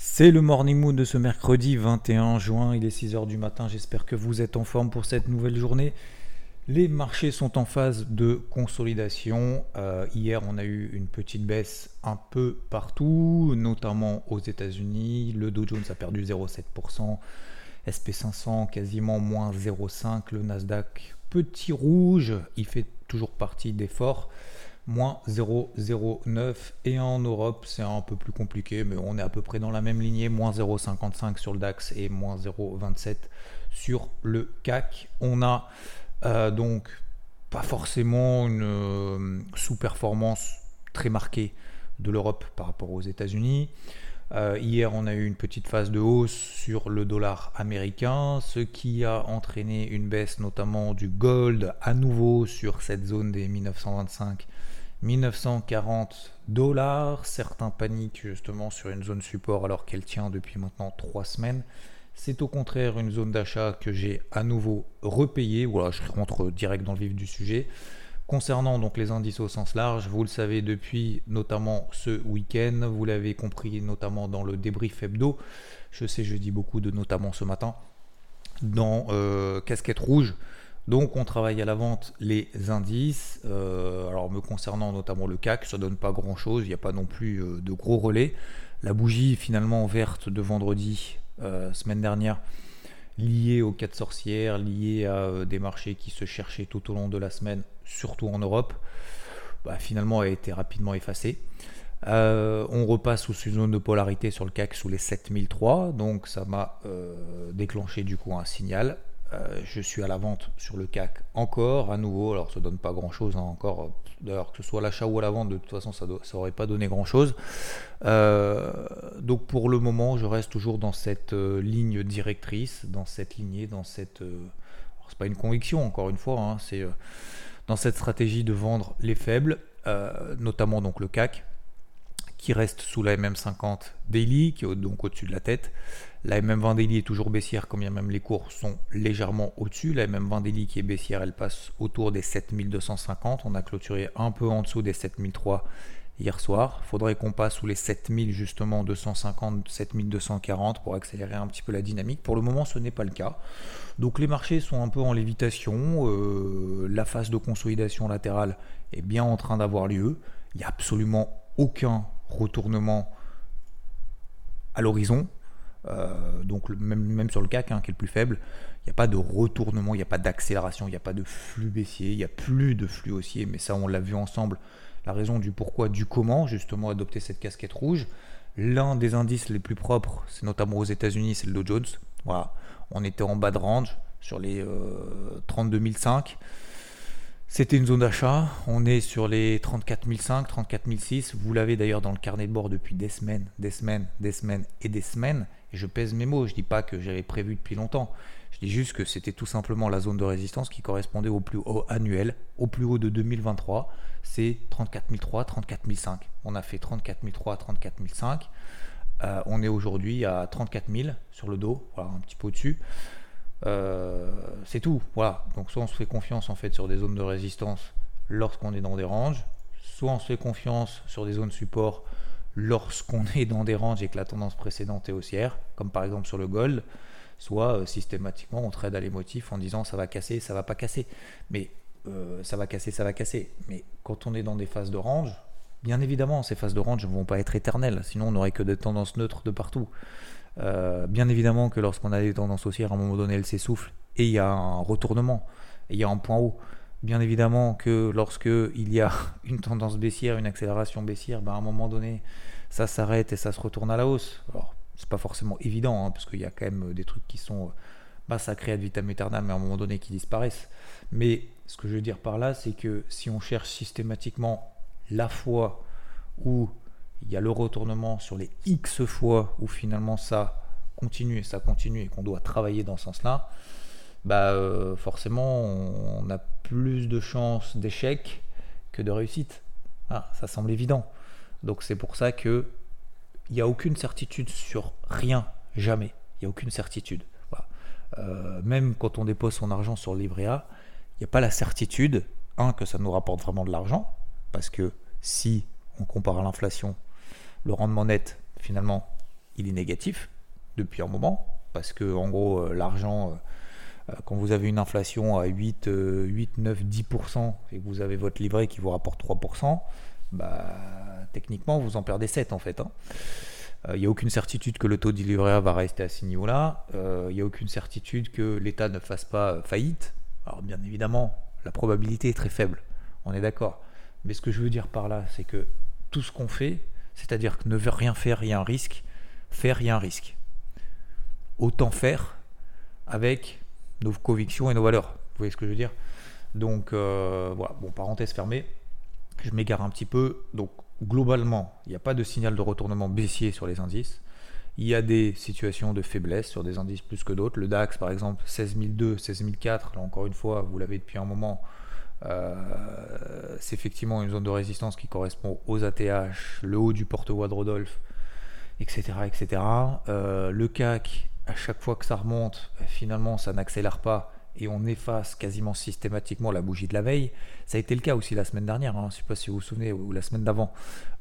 C'est le morning mood de ce mercredi 21 juin, il est 6h du matin, j'espère que vous êtes en forme pour cette nouvelle journée. Les marchés sont en phase de consolidation. Euh, hier, on a eu une petite baisse un peu partout, notamment aux États-Unis. Le Dow Jones a perdu 0,7%, SP500 quasiment moins 0,5%, le Nasdaq petit rouge, il fait toujours partie des forts moins 0,09 et en Europe c'est un peu plus compliqué mais on est à peu près dans la même lignée. Moins 0,55 sur le DAX et moins 0,27 sur le CAC. On a euh, donc pas forcément une euh, sous-performance très marquée de l'Europe par rapport aux États-Unis. Euh, hier, on a eu une petite phase de hausse sur le dollar américain, ce qui a entraîné une baisse notamment du gold à nouveau sur cette zone des 1925 1940 dollars. Certains paniquent justement sur une zone support alors qu'elle tient depuis maintenant 3 semaines. C'est au contraire une zone d'achat que j'ai à nouveau repayée. Voilà, je rentre direct dans le vif du sujet. Concernant donc les indices au sens large, vous le savez depuis notamment ce week-end, vous l'avez compris notamment dans le débrief hebdo. Je sais, je dis beaucoup de notamment ce matin. Dans euh, Casquette Rouge, donc on travaille à la vente les indices. Euh, alors me concernant notamment le CAC, ça donne pas grand chose, il n'y a pas non plus euh, de gros relais. La bougie finalement verte de vendredi, euh, semaine dernière, liée aux quatre sorcières, liée à des marchés qui se cherchaient tout au long de la semaine, surtout en Europe, bah, finalement a été rapidement effacée. on repasse sous une zone de polarité sur le CAC sous les 7003, donc ça m'a déclenché du coup un signal euh, je suis à la vente sur le CAC encore, à nouveau. Alors, ça donne pas grand chose hein, encore. D'ailleurs, que ce soit l'achat ou à la vente, de toute façon, ça n'aurait pas donné grand chose. Euh, donc, pour le moment, je reste toujours dans cette euh, ligne directrice, dans cette lignée, dans cette. c'est pas une conviction, encore une fois, hein, c'est dans cette stratégie de vendre les faibles, notamment donc le CAC qui reste sous la MM50 daily, qui est donc au-dessus de la tête. La MM20 daily est toujours baissière, quand bien même les cours sont légèrement au-dessus. La MM20 daily qui est baissière, elle passe autour des 7250. On a clôturé un peu en dessous des 7003 hier soir. Faudrait qu'on passe sous les 7000 justement 250, 7240 pour accélérer un petit peu la dynamique. Pour le moment, ce n'est pas le cas. Donc les marchés sont un peu en lévitation. Euh, la phase de consolidation latérale est bien en train d'avoir lieu. Il n'y a absolument aucun retournement à l'horizon. Euh, donc même, même, sur le CAC, hein, qui est le plus faible, il n'y a pas de retournement, il n'y a pas d'accélération, il n'y a pas de flux baissier, il n'y a plus de flux haussier, mais ça on l'a vu ensemble, la raison du pourquoi, du comment, justement adopter cette casquette rouge. L'un des indices les plus propres, c'est notamment aux États-Unis, c'est le Dow Jones. Voilà, on était en bas de range sur les euh, 32 c'était une zone d'achat. On est sur les 34 500, 34 600. Vous l'avez d'ailleurs dans le carnet de bord depuis des semaines, des semaines, des semaines et des semaines. Et je pèse mes mots. Je ne dis pas que j'avais prévu depuis longtemps. Je dis juste que c'était tout simplement la zone de résistance qui correspondait au plus haut annuel, au plus haut de 2023. C'est 34 300, 34 500. On a fait 34 300, 34 500. on est aujourd'hui à 34 000 sur le dos, voilà, un petit peu au-dessus. Euh, c'est tout. Voilà. Donc soit on se fait confiance en fait sur des zones de résistance lorsqu'on est dans des ranges, soit on se fait confiance sur des zones support lorsqu'on est dans des ranges et que la tendance précédente est haussière, comme par exemple sur le gold, soit euh, systématiquement on trade à l'émotif en disant ça va casser, ça va pas casser. Mais euh, ça va casser, ça va casser. Mais quand on est dans des phases de range, bien évidemment, ces phases de range ne vont pas être éternelles, sinon on n'aurait que des tendances neutres de partout. Euh, bien évidemment que lorsqu'on a des tendances haussières, à un moment donné, elles s'essoufflent et il y a un retournement, et il y a un point haut. Bien évidemment que lorsque il y a une tendance baissière, une accélération baissière, ben à un moment donné, ça s'arrête et ça se retourne à la hausse. Alors, c'est pas forcément évident, hein, parce qu'il y a quand même des trucs qui sont massacrés ad vitam aeternam, mais à un moment donné qui disparaissent. Mais ce que je veux dire par là, c'est que si on cherche systématiquement la fois où il y a le retournement sur les X fois où finalement ça continue et ça continue et qu'on doit travailler dans ce sens-là, bah euh, forcément on a plus de chances d'échec que de réussite. Ah, ça semble évident. Donc c'est pour ça que il n'y a aucune certitude sur rien, jamais. Il n'y a aucune certitude. Euh, même quand on dépose son argent sur le livret A, il n'y a pas la certitude, un, que ça nous rapporte vraiment de l'argent, parce que si on compare à l'inflation, le rendement net, finalement, il est négatif depuis un moment, parce que en gros, euh, l'argent, euh, quand vous avez une inflation à 8, 8 9, 10% et que vous avez votre livret qui vous rapporte 3%, bah, techniquement, vous en perdez 7 en fait. Hein. Il n'y a aucune certitude que le taux du va rester à ce niveau-là. Il n'y a aucune certitude que l'État ne fasse pas faillite. Alors bien évidemment, la probabilité est très faible. On est d'accord. Mais ce que je veux dire par là, c'est que tout ce qu'on fait, c'est-à-dire que ne rien faire, il risque, faire, un risque. Autant faire avec nos convictions et nos valeurs. Vous voyez ce que je veux dire? Donc euh, voilà, bon, parenthèse fermée, je m'égare un petit peu. Donc globalement, il n'y a pas de signal de retournement baissier sur les indices. Il y a des situations de faiblesse sur des indices plus que d'autres. Le DAX, par exemple, 16002, 16004, là encore une fois, vous l'avez depuis un moment, euh, c'est effectivement une zone de résistance qui correspond aux ATH, le haut du porte-voix de Rodolphe, etc. etc. Euh, le CAC, à chaque fois que ça remonte, finalement, ça n'accélère pas et on efface quasiment systématiquement la bougie de la veille. Ça a été le cas aussi la semaine dernière, hein. je ne sais pas si vous vous souvenez, ou la semaine d'avant,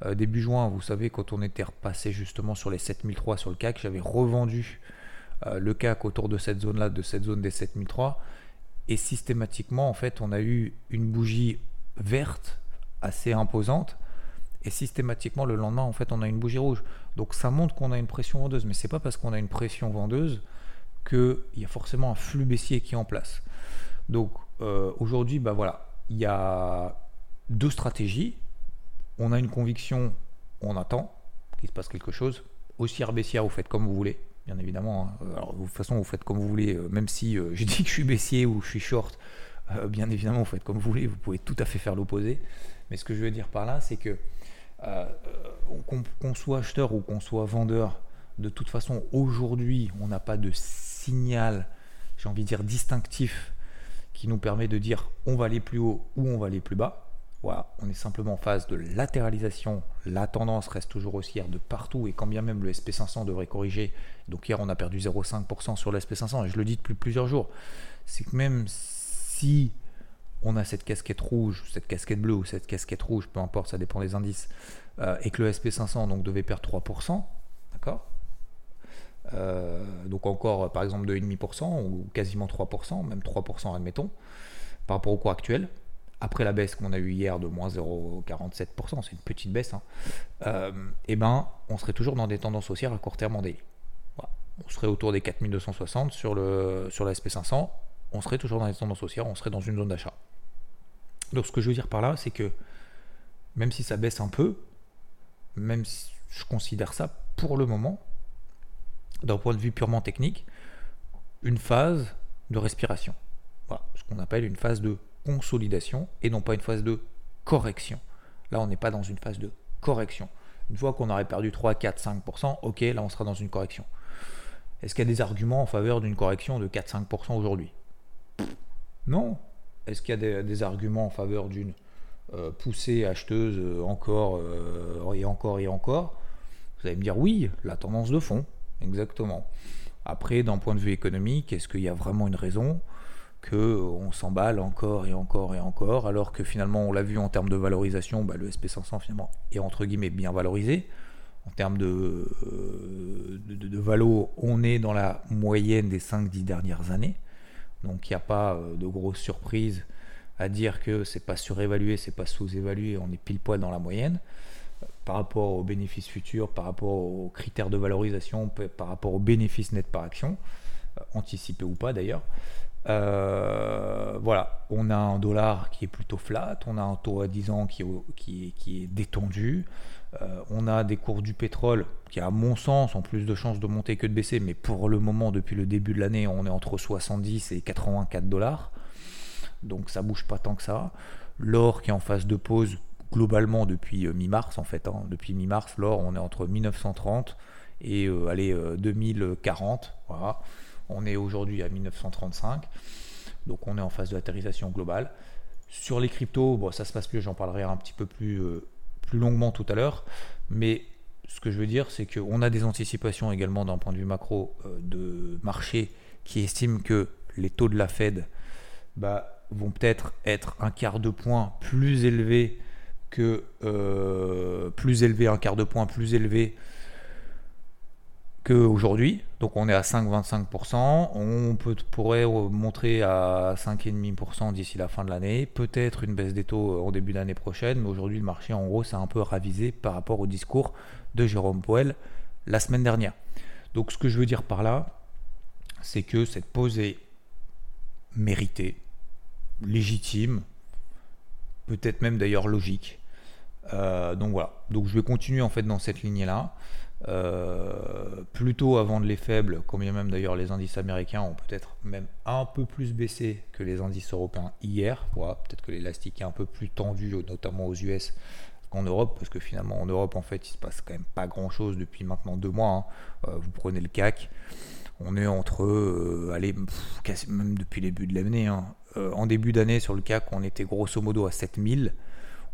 euh, début juin, vous savez, quand on était repassé justement sur les 7003 sur le CAC, j'avais revendu le CAC autour de cette zone-là, de cette zone des 7003. Et systématiquement, en fait, on a eu une bougie verte assez imposante. Et systématiquement, le lendemain, en fait, on a une bougie rouge. Donc ça montre qu'on a une pression vendeuse. Mais c'est pas parce qu'on a une pression vendeuse qu'il y a forcément un flux baissier qui est en place. Donc euh, aujourd'hui, bah voilà, il y a deux stratégies. On a une conviction, on attend qu'il se passe quelque chose. Haussière, baissière, vous faites comme vous voulez bien évidemment. Hein. Euh, alors, de toute façon, vous faites comme vous voulez, euh, même si euh, je dis que je suis baissier ou je suis short, bien évidemment, vous faites comme vous voulez, vous pouvez tout à fait faire l'opposé. Mais ce que je veux dire par là, c'est que qu'on soit acheteur ou qu'on soit vendeur, de toute façon, aujourd'hui, on n'a pas de signal, j'ai envie de dire distinctif, qui nous permet de dire on va aller plus haut ou on va aller plus bas. On est simplement en phase de latéralisation. La tendance reste toujours haussière de partout et quand bien même le SP500 devrait corriger, donc hier on a perdu 0,5% sur le SP500 et je le dis depuis plusieurs jours, c'est que même si on a cette casquette rouge, cette casquette bleue ou cette casquette rouge, peu importe, ça dépend des indices, euh, et que le SP500 donc devait perdre 3%, d'accord euh, donc encore par exemple 2,5% ou quasiment 3%, même 3% admettons, par rapport au cours actuel, après la baisse qu'on a eue hier de moins 0,47%, c'est une petite baisse, et hein, euh, eh ben, on serait toujours dans des tendances haussières à court terme en daily. On serait autour des 4260 sur le sur la SP500, on serait toujours dans des tendances haussières, on serait dans une zone d'achat. Donc ce que je veux dire par là, c'est que même si ça baisse un peu, même si je considère ça pour le moment, d'un point de vue purement technique, une phase de respiration. Voilà, ce qu'on appelle une phase de consolidation et non pas une phase de correction. Là, on n'est pas dans une phase de correction. Une fois qu'on aurait perdu 3, 4, 5%, ok, là, on sera dans une correction. Est-ce qu'il y a des arguments en faveur d'une correction de 4-5% aujourd'hui? Non. Est-ce qu'il y a des, arguments en faveur d'une euh, poussée acheteuse euh, encore euh, et encore et encore? Vous allez me dire oui, la tendance de fond, exactement. Après, d'un point de vue économique, est-ce qu'il y a vraiment une raison? Que on s'emballe encore et encore et encore, alors que finalement on l'a vu en termes de valorisation, bah, le SP500 finalement est entre guillemets bien valorisé. En termes de, euh, valo, on est dans la moyenne des 5-10 dernières années. Donc il n'y a pas euh, de grosse surprise à dire que c'est pas surévalué, c'est pas sous-évalué, on est pile poil dans la moyenne par rapport aux bénéfices futurs, par rapport aux critères de valorisation, par rapport aux bénéfices nets par action, euh, anticipés ou pas d'ailleurs. Euh, voilà, on a un dollar qui est plutôt flat, on a un taux à 10 ans qui est, détendu, euh, on a des cours du pétrole qui, à mon sens, ont plus de chances de monter que de baisser, mais pour le moment, depuis le début de l'année, on est entre 70 et 84 dollars, donc ça bouge pas tant que ça. L'or qui est en phase de pause globalement depuis euh, mi-mars en fait, hein. depuis mi-mars, l'or on est entre 1930 et allez 2040, voilà. On est aujourd'hui à 1935. Donc on est en phase de latéralisation globale. Sur les cryptos, ça se passe mieux, j'en parlerai un petit peu plus, euh, plus longuement tout à l'heure. Mais ce que je veux dire, c'est qu'on a des anticipations également d'un point de vue macro euh, de marché qui estiment que les taux de la Fed bah, vont peut-être être un quart de point plus élevé que euh, plus élevé, un quart de point plus élevé qu'aujourd'hui. Donc on est à 5,25%. On peut, pourrait montrer à 5,5% d'ici la fin de l'année. Peut-être une baisse des taux en début d'année prochaine. Mais aujourd'hui, le marché, en gros, s'est un peu ravisé par rapport au discours de Jérôme Powell la semaine dernière. Donc ce que je veux dire par là, c'est que cette pause est méritée, légitime, peut-être même d'ailleurs logique. Euh, donc voilà. Donc je vais continuer en fait dans cette lignée-là. Euh, plutôt avant de les faibles, combien même d'ailleurs les indices américains ont peut-être même un peu plus baissé que les indices européens hier. Peut-être que l'élastique est un peu plus tendu, notamment aux US qu'en Europe, parce que finalement en Europe en fait il se passe quand même pas grand-chose depuis maintenant deux mois. Hein. Euh, vous prenez le CAC, on est entre, allez, même depuis le début de l'année. Hein. en début d'année sur le CAC, on était grosso modo à 7000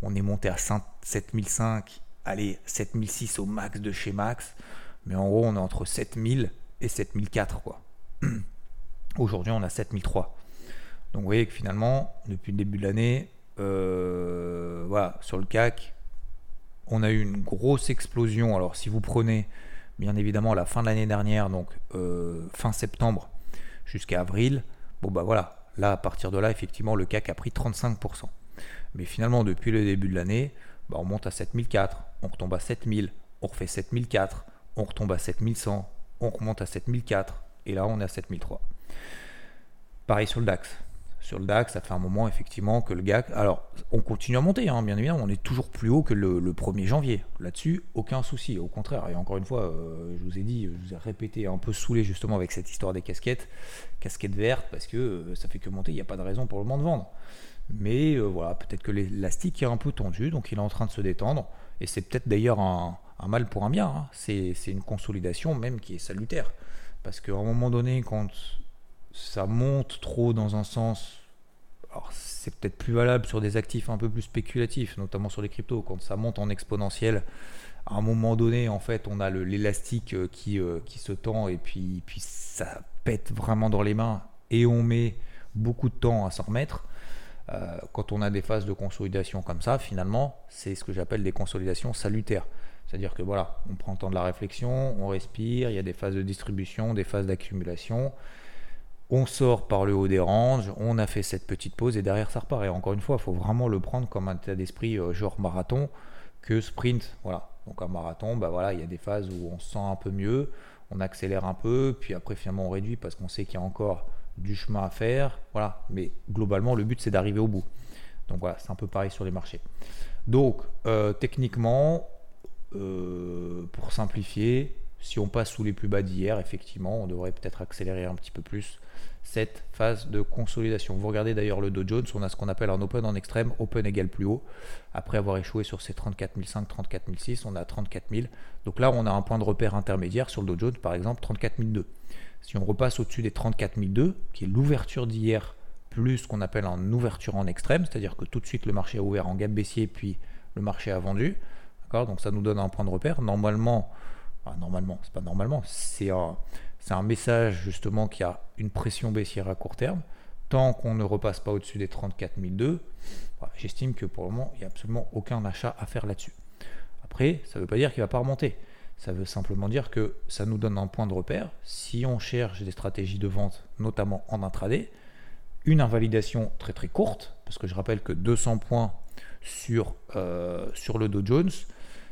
on est monté à 7005, allez, 7006 au max de chez Max. Mais en gros, on est entre 7000 et 7004, quoi. Aujourd'hui, on a 7003. Donc, vous voyez que finalement, depuis le début de l'année, euh, voilà, sur le CAC, on a eu une grosse explosion. Alors, si vous prenez, bien évidemment, la fin de l'année dernière, donc euh, fin septembre jusqu'à avril, bon, bah voilà, là, à partir de là, effectivement, le CAC a pris 35%. Mais finalement, depuis le début de l'année, bah, on monte à 7004, on retombe à 7000, on refait 7004, on retombe à 7100, on remonte à 7004, et là on est à 7003. Pareil sur le DAX. Sur le DAX, ça fait un moment effectivement que le GAC. Alors, on continue à monter, hein, bien évidemment, on est toujours plus haut que le, 1er janvier. Là-dessus, aucun souci, au contraire. Et encore une fois, euh, je vous ai dit, je vous ai répété, un peu saoulé justement avec cette histoire des casquettes, casquettes vertes, parce que euh, ça fait que monter, il n'y a pas de raison pour le moment de vendre. Mais euh, voilà, peut-être que l'élastique est un peu tendu, donc il est en train de se détendre. Et c'est peut-être d'ailleurs un, mal pour un bien. Hein. C'est une consolidation même qui est salutaire. Parce qu'à un moment donné, quand ça monte trop dans un sens, alors c'est peut-être plus valable sur des actifs un peu plus spéculatifs, notamment sur les cryptos. Quand ça monte en exponentiel, à un moment donné, en fait, on a l'élastique euh, qui, euh, qui se tend et puis, puis ça pète vraiment dans les mains et on met beaucoup de temps à s'en remettre. Euh, quand on a des phases de consolidation comme ça, finalement, c'est ce que j'appelle des consolidations salutaires. C'est-à-dire que voilà, on prend le temps de la réflexion, on respire, il y a des phases de distribution, des phases d'accumulation. On sort par le haut des ranges, on a fait cette petite pause et derrière ça repart. Et encore une fois, il faut vraiment le prendre comme un état d'esprit euh, genre marathon que sprint. Voilà. Donc un marathon, bah voilà, il y a des phases où on se sent un peu mieux, on accélère un peu, puis après finalement on réduit parce qu'on sait qu'il y a encore du chemin à faire. Voilà. Mais globalement, le but, c'est d'arriver au bout. Donc voilà, c'est un peu pareil sur les marchés. Donc, euh, techniquement, euh, pour simplifier, si on passe sous les plus bas d'hier, effectivement, on devrait peut-être accélérer un petit peu plus cette phase de consolidation. Vous regardez d'ailleurs le Dow Jones, on a ce qu'on appelle un open en extrême, open égale plus haut. Après avoir échoué sur ces 34 500, 34 600, on a 34 000. Donc là, on a un point de repère intermédiaire sur le Dow Jones, par exemple, 34 200. Si on repasse au-dessus des 34 002, qui est l'ouverture d'hier plus ce qu'on appelle une ouverture en extrême, c'est-à-dire que tout de suite le marché a ouvert en gap baissier puis le marché a vendu. Donc ça nous donne un point de repère. Normalement, normalement, c'est pas normalement, c'est un, message justement qui a une pression baissière à court terme. Tant qu'on ne repasse pas au-dessus des 34 002, j'estime que pour le moment, il n'y a absolument aucun achat à faire là-dessus. Après, ça ne veut pas dire qu'il ne va pas remonter. Ça veut simplement dire que ça nous donne un point de repère. Si on cherche des stratégies de vente, notamment en intraday, une invalidation très très courte, parce que je rappelle que 200 points sur, euh, sur le Dow Jones,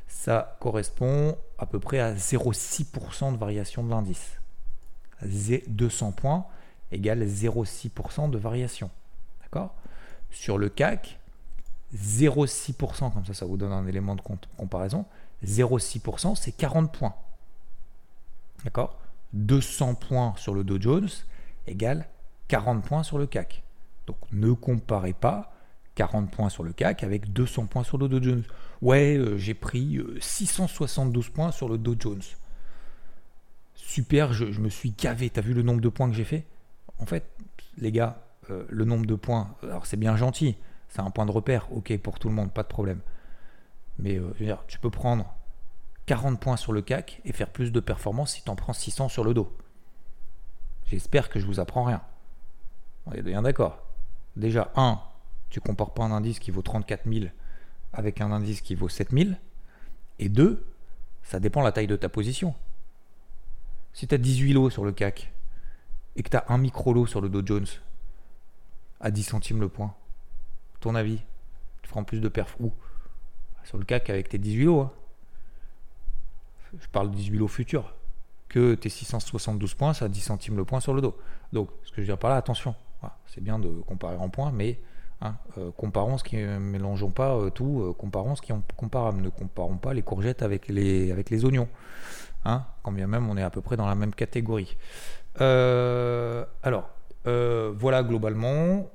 ça correspond à peu près à 0,6% de variation de l'indice. 200 points égale 0,6% de variation. D'accord? Sur le CAC, 0,6%, comme ça ça vous donne un élément de comparaison, 0,6%, c'est 40 points. D'accord? 200 points sur le Dow Jones égale 40 points sur le CAC. Donc ne comparez pas 40 points sur le CAC avec 200 points sur le Dow Jones. Ouais, euh, j'ai pris 672 euh, points sur le Dow Jones. Super, je, me suis gavé. T'as vu le nombre de points que j'ai fait? En fait, les gars, euh, le nombre de points, alors c'est bien gentil, c'est un point de repère, ok pour tout le monde, pas de problème. Mais tu peux prendre 40 points sur le CAC et faire plus de performance si tu en prends 600 sur le dos. J'espère que je vous apprends rien. On est bien d'accord. Déjà, 1, tu compares pas un indice qui vaut 34 000 avec un indice qui vaut 7 000. Et 2, ça dépend de la taille de ta position. Si tu as 18 lots sur le CAC et que tu as un micro lot sur le Dow Jones à 10 centimes le point, ton avis Tu feras en plus de perf où? Sur le CAC avec tes 18 lots. Hein. Je parle de 18 lots futurs. Que tes 672 points, ça a 10 centimes le point sur le dos. Donc, ce que je veux dire par là, attention. c'est bien de comparer en points, mais Euh, comparons ce qui mélangeons pas euh, tout, euh, comparons ce qui est comparable. Ne comparons pas les courgettes avec les, avec les oignons. Hein, quand bien même on est à peu près dans la même catégorie. alors, voilà globalement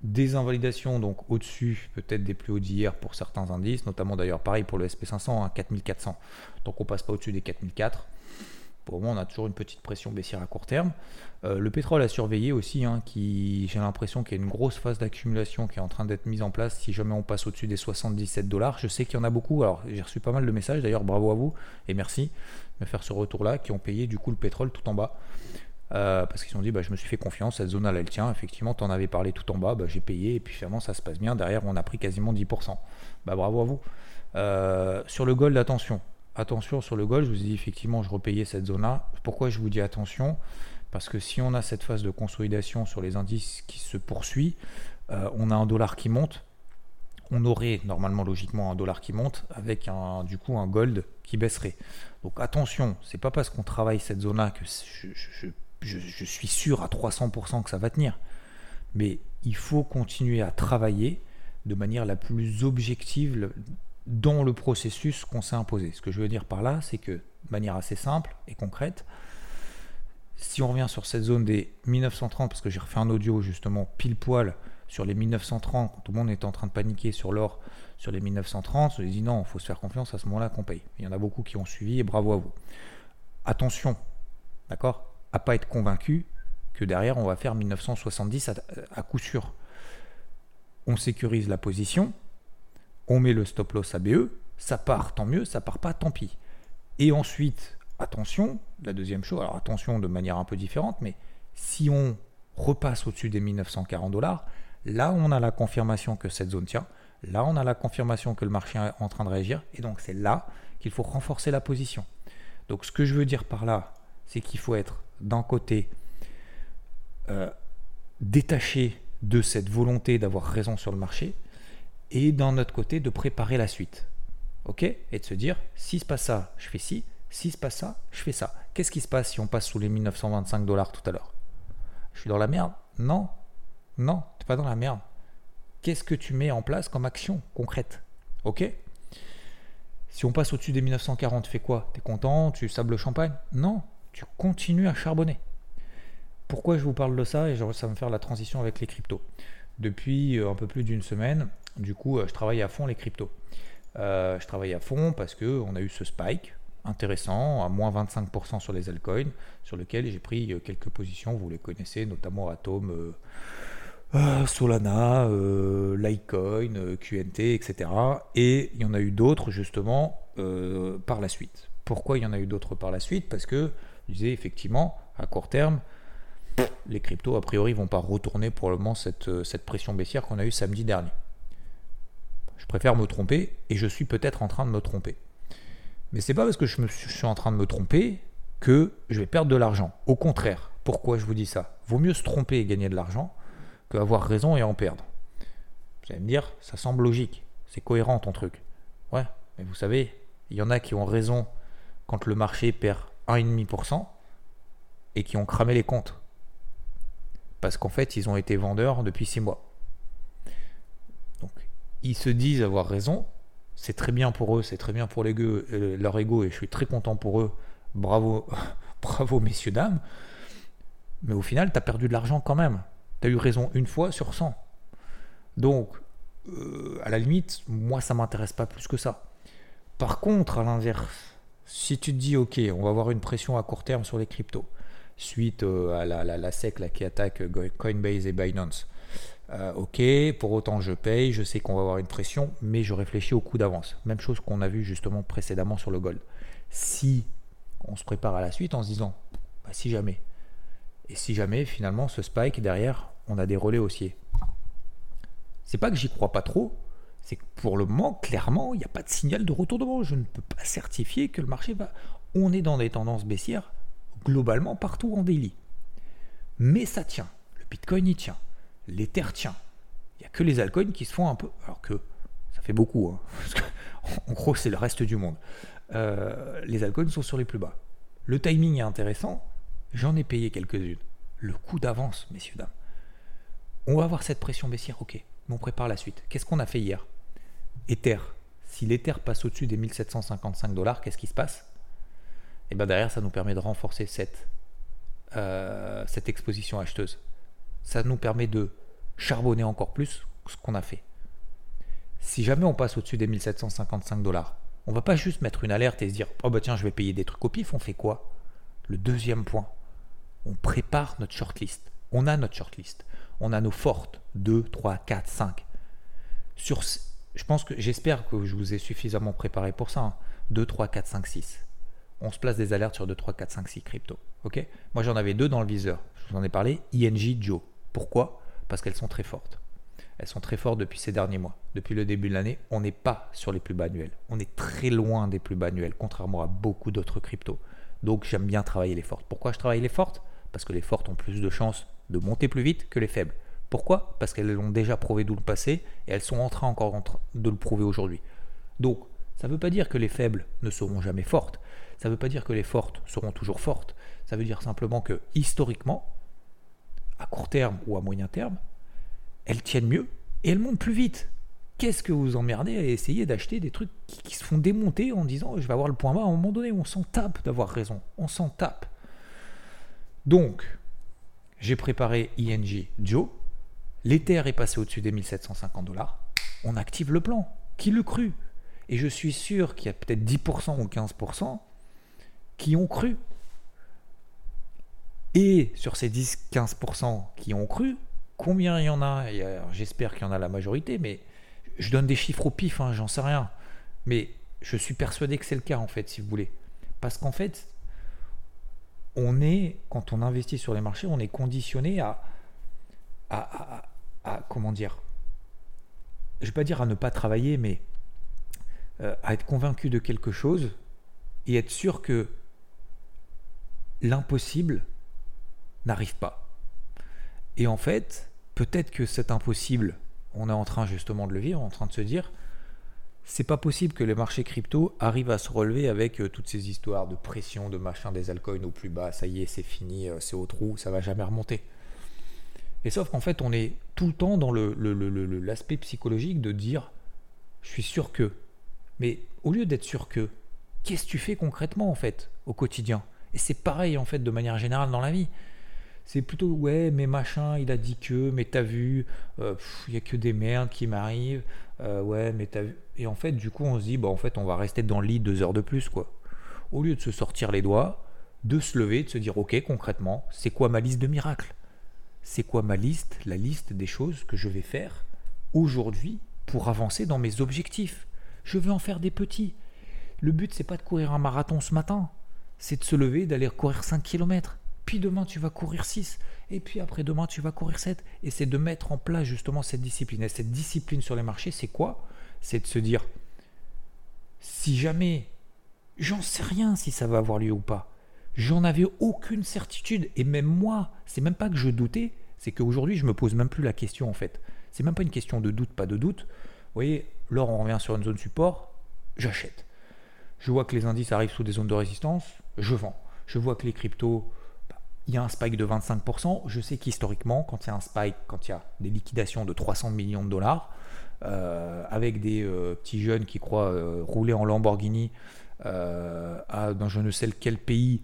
des invalidations donc au-dessus peut-être des plus hauts d'hier pour certains indices, notamment d'ailleurs pareil pour le SP500, hein, 4400. Donc on passe pas au-dessus des 4004. Pour moment, on a toujours une petite pression baissière à court terme. Euh, le pétrole a surveillé aussi, hein, qui, j'ai l'impression qu'il y a une grosse phase d'accumulation qui est en train d'être mise en place. Si jamais on passe au-dessus des 77 dollars, je sais qu'il y en a beaucoup. Alors, j'ai reçu pas mal de messages, d'ailleurs, bravo à vous et merci de me faire ce retour-là, qui ont payé du coup le pétrole tout en bas. Euh, parce qu'ils ont dit bah, je me suis fait confiance, cette zone là elle tient, effectivement tu en avais parlé tout en bas, bah, j'ai payé et puis finalement ça se passe bien, derrière on a pris quasiment 10%. Bah, bravo à vous. Euh, sur le gold, attention, attention sur le gold, je vous ai dit effectivement, je repayais cette zone-là. Pourquoi je vous dis attention? Parce que si on a cette phase de consolidation sur les indices qui se poursuit, euh, on a un dollar qui monte. On aurait normalement logiquement un dollar qui monte avec du coup un gold qui baisserait. Donc attention, c'est pas parce qu'on travaille cette zone-là que je, je suis sûr à 300% que ça va tenir. Mais il faut continuer à travailler de manière la plus objective dans le processus qu'on s'est imposé. Ce que je veux dire par là, c'est que de manière assez simple et concrète, si on revient sur cette zone des 1930, parce que j'ai refait un audio justement pile poil sur les 1930, quand tout le monde était en train de paniquer sur l'or sur les 1930, je dit non, il faut se faire confiance à ce moment-là qu'on paye. Il y en a beaucoup qui ont suivi et bravo à vous. Attention, d'accord À pas être convaincu que derrière on va faire 1970 à coup sûr. On sécurise la position, on met le stop loss à BE, ça part, tant mieux, ça part pas, tant pis. Et ensuite, attention, la deuxième chose, alors attention de manière un peu différente, mais si on repasse au-dessus des 1940 dollars, là on a la confirmation que cette zone tient, là on a la confirmation que le marché est en train de réagir, et donc c'est là qu'il faut renforcer la position. Donc ce que je veux dire par là, c'est qu'il faut être d'un côté euh, détaché de cette volonté d'avoir raison sur le marché, et d'un autre côté de préparer la suite. Ok? Et de se dire, si se passe ça, je fais ci, si se passe ça, je fais ça. Qu'est-ce qui se passe si on passe sous les 1925 dollars tout à l'heure? Je suis dans la merde? Non, non, tu n'es pas dans la merde. Qu'est-ce que tu mets en place comme action concrète? Ok? Si on passe au-dessus des 1940, tu fais quoi? Tu es content? Tu sables le champagne? Non, tu continues à charbonner. Pourquoi je vous parle de ça? Et ça va me faire la transition avec les cryptos. Depuis euh, un peu plus d'une semaine, du coup, euh, je travaille à fond les cryptos. Euh, je travaille à fond parce qu'on a eu ce spike intéressant, à moins 25% sur les altcoins, sur lequel j'ai pris euh, quelques positions, vous les connaissez, notamment Atom, Solana, Litecoin, QNT, etc. Et il y en a eu d'autres justement par la suite. Pourquoi il y en a eu d'autres par la suite? Parce que, je disais effectivement, à court terme, les cryptos, a priori, vont pas retourner probablement cette, cette pression baissière qu'on a eue samedi dernier. Je préfère me tromper et je suis peut-être en train de me tromper. Mais c'est pas parce que je, suis, en train de me tromper que je vais perdre de l'argent. Au contraire, pourquoi je vous dis ça? Vaut mieux se tromper et gagner de l'argent qu'avoir raison et en perdre. Vous allez me dire, ça semble logique, c'est cohérent ton truc. Ouais, mais vous savez, il y en a qui ont raison quand le marché perd 1,5% et qui ont cramé les comptes. Parce qu'en fait, ils ont été vendeurs depuis 6 mois ils se disent avoir raison. C'est très bien pour eux, c'est très bien pour euh, leur ego et je suis très content pour eux. Bravo, bravo messieurs, dames. Mais au final, tu as perdu de l'argent quand même. Tu as eu raison une fois sur 100. Donc, euh, à la limite, moi, ça m'intéresse pas plus que ça. Par contre, à l'inverse, si tu te dis, ok, on va avoir une pression à court terme sur les cryptos, suite euh, à la, la, SEC qui attaque Coinbase et Binance, euh, ok, pour autant je paye, je sais qu'on va avoir une pression, mais je réfléchis au coup d'avance. Même chose qu'on a vu justement précédemment sur le gold. Si on se prépare à la suite en se disant, bah, si jamais, et si jamais finalement ce spike derrière, on a des relais haussiers. C'est pas que j'y crois pas trop, c'est que pour le moment, clairement, il n'y a pas de signal de retournement. Je ne peux pas certifier que le marché va. On est dans des tendances baissières globalement partout en daily. Mais ça tient. Le Bitcoin y tient. L'Ether tient. Il n'y a que les altcoins qui se font un peu. Alors que ça fait beaucoup. Hein, que, en gros, c'est le reste du monde. Euh, les altcoins sont sur les plus bas. Le timing est intéressant. J'en ai payé quelques-unes. Le coup d'avance, messieurs, dames. On va avoir cette pression baissière, ok. Mais on prépare la suite. Qu'est-ce qu'on a fait hier? Ether. Si l'Ether passe au-dessus des 1755 dollars, qu'est-ce qui se passe? Et eh bien derrière, ça nous permet de renforcer cette, euh, cette exposition acheteuse. Ça nous permet de charbonner encore plus ce qu'on a fait. Si jamais on passe au-dessus des 1755 dollars, on va pas juste mettre une alerte et se dire oh bah tiens je vais payer des trucs au pif. On fait quoi? Le deuxième point, on prépare notre shortlist. On a notre shortlist. On a nos fortes 2, 3, 4, 5. Sur, je pense que j'espère que je vous ai suffisamment préparé pour ça. 2, 3, 4, 5, 6. On se place des alertes sur 2, 3, 4, 5, 6 crypto. Moi j'en avais deux dans le viseur. Je vous en ai parlé. ING, Joe. Pourquoi? Parce qu'elles sont très fortes. Elles sont très fortes depuis ces derniers mois. Depuis le début de l'année, on n'est pas sur les plus bas annuels. On est très loin des plus bas annuels, contrairement à beaucoup d'autres cryptos. Donc j'aime bien travailler les fortes. Pourquoi je travaille les fortes? Parce que les fortes ont plus de chances de monter plus vite que les faibles. Pourquoi? Parce qu'elles l'ont déjà prouvé d'où le passé et elles sont en train encore de le prouver aujourd'hui. Donc, ça ne veut pas dire que les faibles ne seront jamais fortes. Ça ne veut pas dire que les fortes seront toujours fortes. Ça veut dire simplement que historiquement, à court terme ou à moyen terme, elles tiennent mieux et elles montent plus vite. Qu'est-ce que vous emmerdez à essayer d'acheter des trucs qui, se font démonter en disant je vais avoir le point bas à un moment donné On s'en tape d'avoir raison. On s'en tape. Donc, j'ai préparé ING Joe. L'Ether est passé au-dessus des 1750 dollars. On active le plan. Qui le cru Et je suis sûr qu'il y a peut-être 10% ou 15% qui ont cru. Et sur ces 10-15% qui ont cru, combien il y en a? J'espère qu'il y en a la majorité, mais je donne des chiffres au pif, hein, j'en sais rien. Mais je suis persuadé que c'est le cas, en fait, si vous voulez. Parce qu'en fait, on est, quand on investit sur les marchés, on est conditionné à, à, comment dire, je vais pas dire à ne pas travailler, mais euh, à être convaincu de quelque chose et être sûr que l'impossible n'arrive pas. Et en fait, peut-être que cet impossible, on est en train justement de le vivre, en train de se dire, c'est pas possible que les marchés crypto arrivent à se relever avec euh, toutes ces histoires de pression, de machin, des altcoins au plus bas, ça y est, c'est fini, euh, c'est au trou, ça va jamais remonter. Et sauf qu'en fait, on est tout le temps dans l'aspect le, psychologique de dire, je suis sûr que. Mais au lieu d'être sûr que, qu'est-ce que tu fais concrètement en fait au quotidien? Et c'est pareil en fait de manière générale dans la vie. C'est plutôt ouais, mais machin, il a dit que, mais t'as vu, euh, il y a que des merdes qui m'arrivent, euh, ouais, mais t'as vu. Et en fait, du coup, on se dit, bah en fait, on va rester dans le lit deux heures de plus, quoi. Au lieu de se sortir les doigts, de se lever, de se dire, ok, concrètement, c'est quoi ma liste de miracles? C'est quoi ma liste, la liste des choses que je vais faire aujourd'hui pour avancer dans mes objectifs? Je veux en faire des petits. Le but, c'est pas de courir un marathon ce matin, c'est de se lever, d'aller courir 5 km puis demain tu vas courir 6, et puis après demain tu vas courir 7. Et c'est de mettre en place justement cette discipline. Et cette discipline sur les marchés, c'est quoi? C'est de se dire, si jamais, j'en sais rien si ça va avoir lieu ou pas. J'en avais aucune certitude. Et même moi, c'est même pas que je doutais, c'est qu'aujourd'hui je me pose même plus la question en fait. C'est même pas une question de doute, pas de doute. Vous voyez, là on revient sur une zone support, j'achète. Je vois que les indices arrivent sous des zones de résistance, je vends. Je vois que les cryptos il y a un spike de 25%. Je sais qu'historiquement, quand il y a un spike, quand il y a des liquidations de 300 millions de dollars, euh, avec des euh, petits jeunes qui croient euh, rouler en Lamborghini à, dans je ne sais quel pays,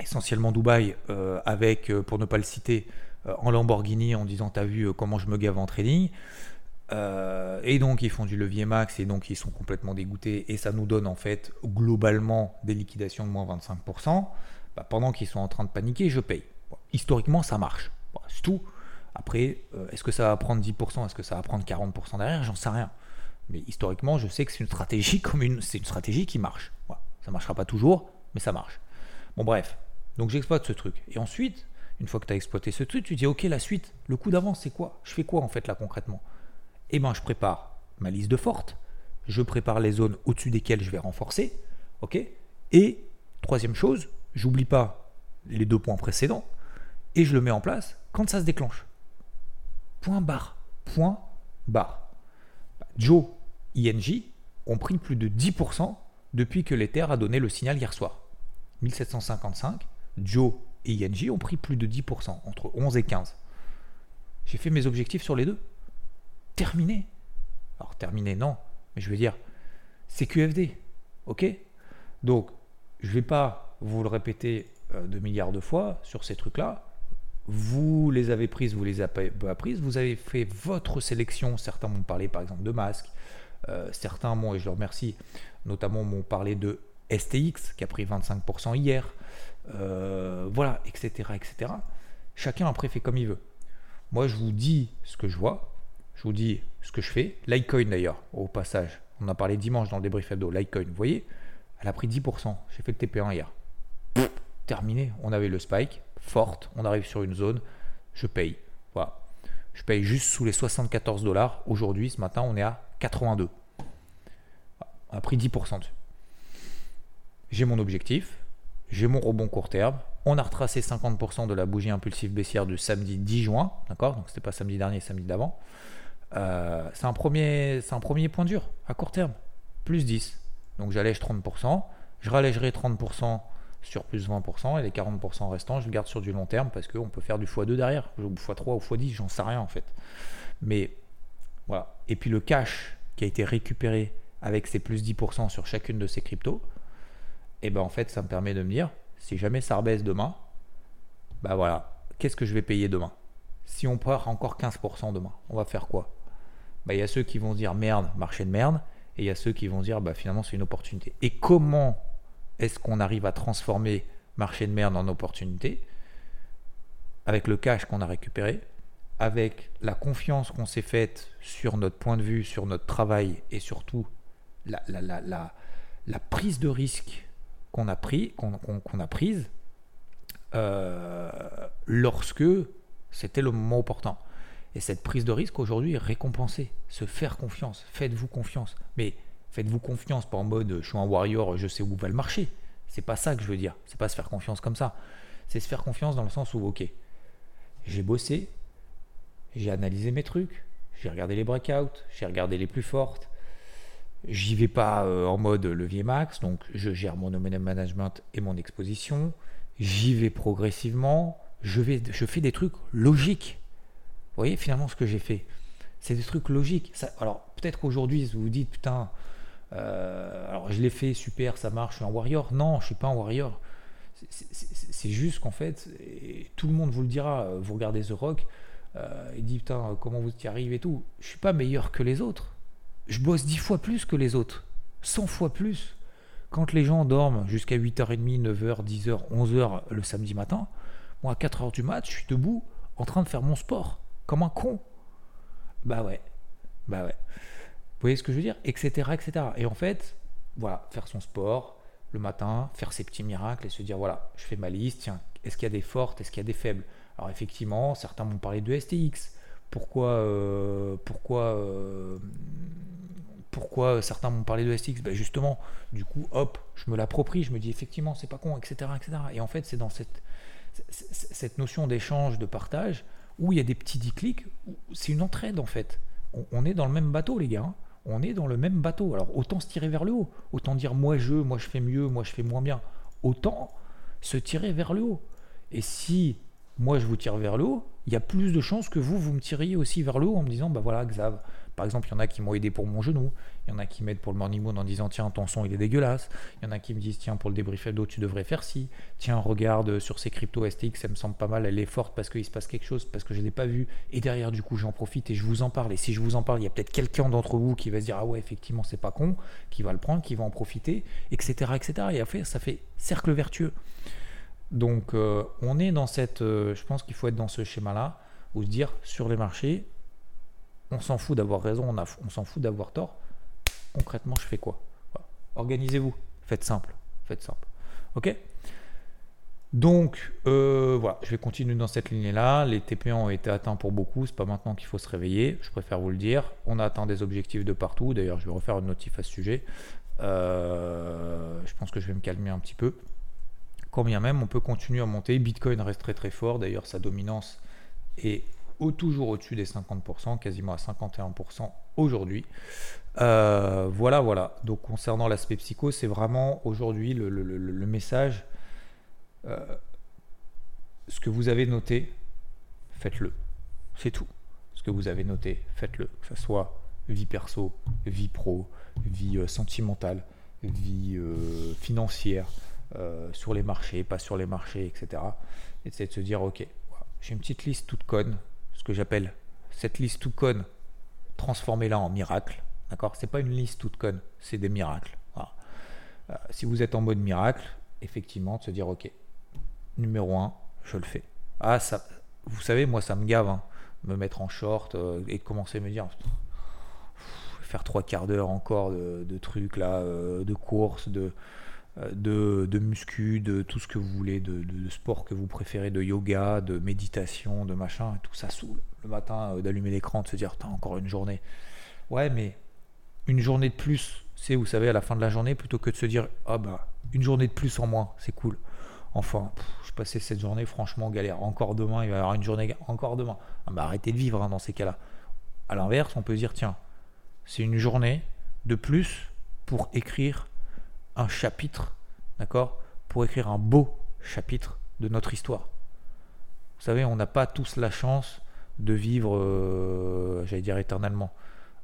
essentiellement Dubaï, avec, pour ne pas le citer, en Lamborghini en disant T'as vu comment je me gave en trading et donc ils font du levier max et donc ils sont complètement dégoûtés et ça nous donne en fait globalement des liquidations de moins 25%. Bah, pendant qu'ils sont en train de paniquer, je paye. historiquement, ça marche. c'est tout. Après, euh, est-ce que ça va prendre 10% Est-ce que ça va prendre 40% derrière? J'en sais rien. Mais historiquement, je sais que c'est une stratégie comme une, c'est une stratégie qui marche. Ça Ça marchera pas toujours, mais ça marche. Bon bref, donc j'exploite ce truc. Et ensuite, une fois que tu as exploité ce truc, tu dis ok, la suite, le coup d'avance, c'est quoi? Je fais quoi en fait là concrètement? Eh ben, je prépare ma liste de fortes. Je prépare les zones au-dessus desquelles je vais renforcer. Ok? Et troisième chose, j'oublie pas les deux points précédents et je le mets en place quand ça se déclenche. Point barre. Point barre. Joe, ING ont pris plus de 10% depuis que l'Ether a donné le signal hier soir. 1755, Joe et ING ont pris plus de 10%, entre 11 et 15. J'ai fait mes objectifs sur les deux. Terminé. Alors terminé, non, mais je veux dire, c'est QFD. Ok? Donc, je ne vais pas vous le répéter euh, de milliards de fois sur ces trucs-là. Vous les avez prises, vous les avez pas prises, vous avez fait votre sélection. Certains m'ont parlé par exemple de masques, euh, certains m'ont, et je leur remercie, notamment m'ont parlé de STX qui a pris 25% hier, euh, voilà, etc., etc. Chacun après fait comme il veut. Moi, je vous dis ce que je vois, je vous dis ce que je fais. Litecoin d'ailleurs, au passage, on a parlé dimanche dans le débrief hebdo. Litecoin, vous voyez, elle a pris 10%. J'ai fait le TP1 hier. Terminé. On avait le spike, forte. On arrive sur une zone. Je paye. Voilà. Je paye juste sous les 74 dollars. Aujourd'hui, ce matin, on est à 82. On a pris 10% dessus. J'ai mon objectif. J'ai mon rebond court terme. On a retracé 50% de la bougie impulsive baissière du samedi 10 juin. D'accord? Donc, c'était pas samedi dernier, samedi d'avant. Euh, c'est un, premier, un premier point dur à court terme. Plus 10. Donc j'allège 30%. Je rallégerai 30% sur plus 20% et les 40% restants, je le garde sur du long terme parce qu'on peut faire du x2 derrière, ou x3 ou x10, j'en sais rien en fait. Mais voilà. Et puis le cash qui a été récupéré avec ces plus 10% sur chacune de ces cryptos, et eh ben en fait ça me permet de me dire, si jamais ça rebaisse demain, bah voilà, qu'est-ce que je vais payer demain? Si on part encore 15% demain, on va faire quoi? Bah, il y a ceux qui vont dire merde, marché de merde, et il y a ceux qui vont dire bah, finalement c'est une opportunité. Et comment est-ce qu'on arrive à transformer marché de merde en opportunité avec le cash qu'on a récupéré, avec la confiance qu'on s'est faite sur notre point de vue, sur notre travail et surtout la, prise de risque qu'on a, pris, qu'on a prise euh, lorsque c'était le moment opportun. Et cette prise de risque aujourd'hui est récompensée. Se faire confiance. Faites-vous confiance. Mais faites-vous confiance, pas en mode je suis un warrior, je sais où va le marché. C'est pas ça que je veux dire. C'est pas se faire confiance comme ça. C'est se faire confiance dans le sens où, ok, j'ai bossé, j'ai analysé mes trucs, j'ai regardé les breakouts, j'ai regardé les plus fortes. J'y vais pas euh, en mode levier max, donc je gère mon management et mon exposition. J'y vais progressivement. Je, vais, je fais des trucs logiques. Vous voyez finalement ce que j'ai fait C'est des trucs logiques. alors peut-être qu'aujourd'hui vous vous dites putain, euh, alors je l'ai fait, super, ça marche, je suis un warrior. Non, je suis pas un warrior. C'est juste qu'en fait, et tout le monde vous le dira, vous regardez The Rock, euh, il dit putain, comment vous y arrivez et tout. Je suis pas meilleur que les autres. Je bosse 10 fois plus que les autres, 100 fois plus. Quand les gens dorment jusqu'à 8h30, 9h, 10h, 11h le samedi matin, moi à 4h du mat, je suis debout en train de faire mon sport comme un con. Bah ouais, bah ouais. Voyez ce que je veux dire Etc. etc. Et en fait, voilà, faire son sport le matin, faire ses petits miracles et se dire voilà, je fais ma liste, tiens, est-ce qu'il y a des fortes, est-ce qu'il y a des faibles? Alors effectivement, certains m'ont parlé de STX. Pourquoi, euh, pourquoi, euh, pourquoi certains m'ont parlé de STX ben Justement, du coup, hop, je me l'approprie, je me dis effectivement, c'est pas con, etc., etc. Et en fait, c'est dans cette, cette notion d'échange, de partage, où il y a des petits déclics, c'est une entraide en fait. On, est dans le même bateau, les gars. Hein. On est dans le même bateau. Alors autant se tirer vers le haut, autant dire moi je, moi je fais mieux, moi je fais moins bien. Autant se tirer vers le haut. Et si moi je vous tire vers le haut, il y a plus de chances que vous, vous me tiriez aussi vers le haut en me disant bah voilà, Xav, par exemple, il y en a qui m'ont aidé pour mon genou, il y en a qui m'aident pour le morning moon en disant tiens, ton son il est dégueulasse, il y en a qui me disent tiens, pour le débrief hebdo, tu devrais faire ci, tiens, regarde sur ces cryptos STX, ça me semble pas mal, elle est forte parce qu'il se passe quelque chose, parce que je ne l'ai pas vu, et derrière, du coup, j'en profite et je vous en parle. Et si je vous en parle, il y a peut-être quelqu'un d'entre vous qui va se dire ah ouais, effectivement, c'est pas con, qui va le prendre, qui va en profiter, etc. etc. Et après, ça fait cercle vertueux. Donc, euh, on est dans cette. Euh, je pense qu'il faut être dans ce schéma-là, où se dire sur les marchés, on s'en fout d'avoir raison, on, s'en fout d'avoir tort. Concrètement, je fais quoi? Organisez-vous, faites simple, faites simple. Ok? Donc euh, voilà, je vais continuer dans cette lignée-là. Les TP ont été atteints pour beaucoup, c'est pas maintenant qu'il faut se réveiller, je préfère vous le dire. On a atteint des objectifs de partout, d'ailleurs je vais refaire une notif à ce sujet. Euh, je pense que je vais me calmer un petit peu. quand bien même on peut continuer à monter. Bitcoin reste très très fort, d'ailleurs sa dominance est toujours au-dessus des 50%, quasiment à 51% aujourd'hui. Euh, voilà, voilà. Donc concernant l'aspect psycho, c'est vraiment aujourd'hui le, message. Euh, ce que vous avez noté, faites-le. C'est tout. Ce que vous avez noté, faites-le. Que ce soit vie perso, vie pro, vie euh, sentimentale, vie financière, sur les marchés, pas sur les marchés, etc. Et c'est de se dire, ok, j'ai une petite liste toute conne, ce que j'appelle cette liste toute conne, transformez-la en miracle. D'accord? C'est pas une liste toute conne, c'est des miracles. Euh, si vous êtes en mode miracle, effectivement, de se dire ok, numéro 1, je le fais. Ah, ça, vous savez, moi, ça me gave, hein, me mettre en short euh, et commencer à me dire faire trois quarts d'heure encore de, trucs là, euh, de courses, de, de, de, muscu, de tout ce que vous voulez, de, de, sport que vous préférez, de yoga, de méditation, de machin, tout ça saoule. Le matin, d'allumer l'écran, de se dire, encore une journée. Ouais, mais une journée de plus, c'est, vous savez, à la fin de la journée, plutôt que de se dire, ah bah, une journée de plus en moins, c'est cool. Enfin, je passais cette journée franchement galère. Encore demain, il va y avoir une journée, encore demain. Ah bah, arrêtez de vivre hein, dans ces cas-là. À l'inverse, on peut dire, tiens, c'est une journée de plus pour écrire un chapitre, d'accord Pour écrire un beau chapitre de notre histoire. Vous savez, on n'a pas tous la chance de vivre, euh, j'allais dire éternellement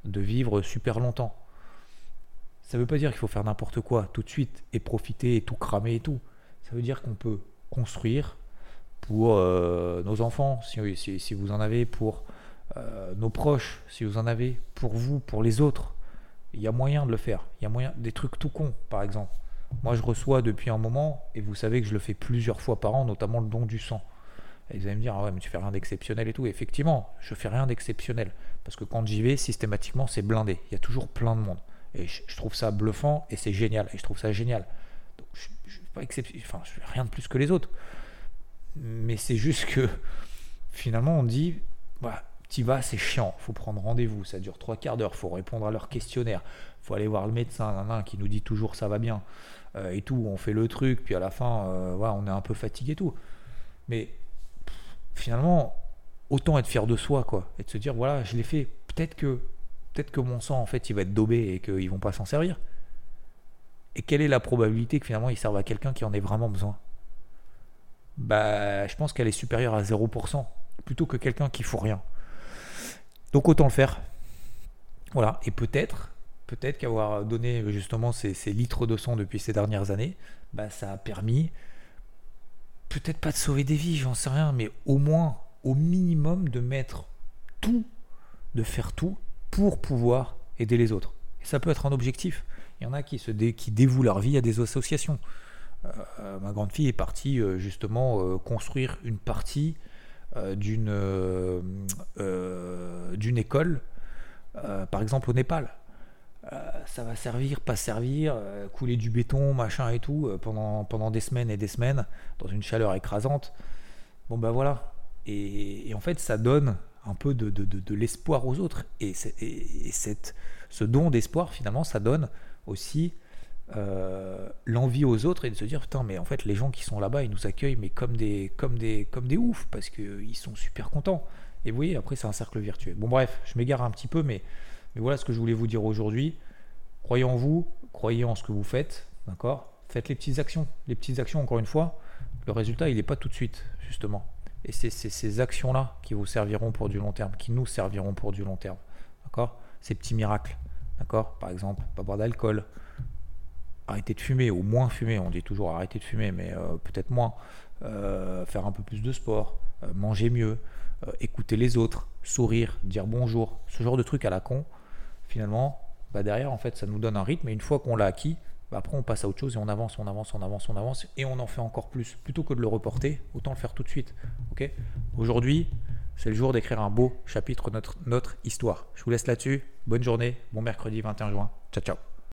de vivre super longtemps. Ça ne veut pas dire qu'il faut faire n'importe quoi tout de suite et profiter et tout cramer et tout. Ça veut dire qu'on peut construire pour euh, nos enfants, si, vous en avez, pour euh, nos proches, si vous en avez, pour vous, pour les autres. Il y a moyen de le faire. Il y a moyen des trucs tout cons, par exemple. Moi, je reçois depuis un moment, et vous savez que je le fais plusieurs fois par an, notamment le don du sang. Et vous allez me dire, ah ouais, mais tu fais rien d'exceptionnel et tout. effectivement, je fais rien d'exceptionnel. Parce que quand j'y vais, systématiquement, c'est blindé. Il y a toujours plein de monde. Et je, trouve ça bluffant et c'est génial. Et je trouve ça génial. Je, je, pas enfin, je fais rien de plus que les autres. Mais c'est juste que finalement, on dit, tu vas, c'est chiant. faut prendre rendez-vous. Ça dure trois quarts d'heure. faut répondre à leur questionnaire. faut aller voir le médecin qui nous dit toujours ça va bien. Euh, et tout. On fait le truc. Puis à la fin, euh, voilà, on est un peu fatigué et tout. Mais finalement, autant être fier de soi, quoi, et de se dire voilà, je l'ai fait. Peut-être que, peut-être que mon sang, en fait, il va être daubé et qu'ils vont pas s'en servir. Et quelle est la probabilité que finalement il serve à quelqu'un qui en ait vraiment besoin? Bah, je pense qu'elle est supérieure à 0%, plutôt que quelqu'un qui fout rien. Donc autant le faire. Voilà. Et peut-être, peut-être qu'avoir donné justement ces, litres de sang depuis ces dernières années, bah, ça a permis peut-être pas de sauver des vies, j'en sais rien, mais au moins, au minimum, de mettre tout, de faire tout pour pouvoir aider les autres. Et ça peut être un objectif. Il y en a qui, se qui dévouent leur vie à des associations. Euh, ma grande fille est partie euh, justement euh, construire une partie d'une d'une école, par exemple au Népal. Euh, ça va servir, pas servir, euh, couler du béton, machin et tout, euh, pendant, pendant des semaines et des semaines, dans une chaleur écrasante. Bon ben voilà. Et, en fait, ça donne un peu de, de, de, l'espoir aux autres. Et, et, cette, ce don d'espoir, finalement, ça donne aussi l'envie aux autres et de se dire putain mais en fait les gens qui sont là-bas ils nous accueillent mais comme des comme des comme des oufs parce qu'ils sont super contents et vous voyez après c'est un cercle virtuel bon bref je m'égare un petit peu mais mais voilà ce que je voulais vous dire aujourd'hui. Croyez en vous, croyez en ce que vous faites, d'accord? Faites les petites actions. Les petites actions, encore une fois, le résultat, il n'est pas tout de suite, justement. Et c'est ces actions-là qui vous serviront pour du long terme, qui nous serviront pour du long terme. D'accord? Ces petits miracles. D'accord? Par exemple, pas boire d'alcool, arrêter de fumer, ou moins fumer. On dit toujours arrêter de fumer, mais euh, peut-être moins. Euh, faire un peu plus de sport, euh, manger mieux, écouter les autres, sourire, dire bonjour, ce genre de trucs à la con finalement, bah derrière, en fait, ça nous donne un rythme. Et une fois qu'on l'a acquis, bah après, on passe à autre chose et on avance, on avance, on avance, on avance. Et on en fait encore plus. Plutôt que de le reporter, autant le faire tout de suite. Aujourd'hui, c'est le jour d'écrire un beau chapitre de notre, notre histoire. Je vous laisse là-dessus. Bonne journée. Bon mercredi 21 juin. Ciao, ciao.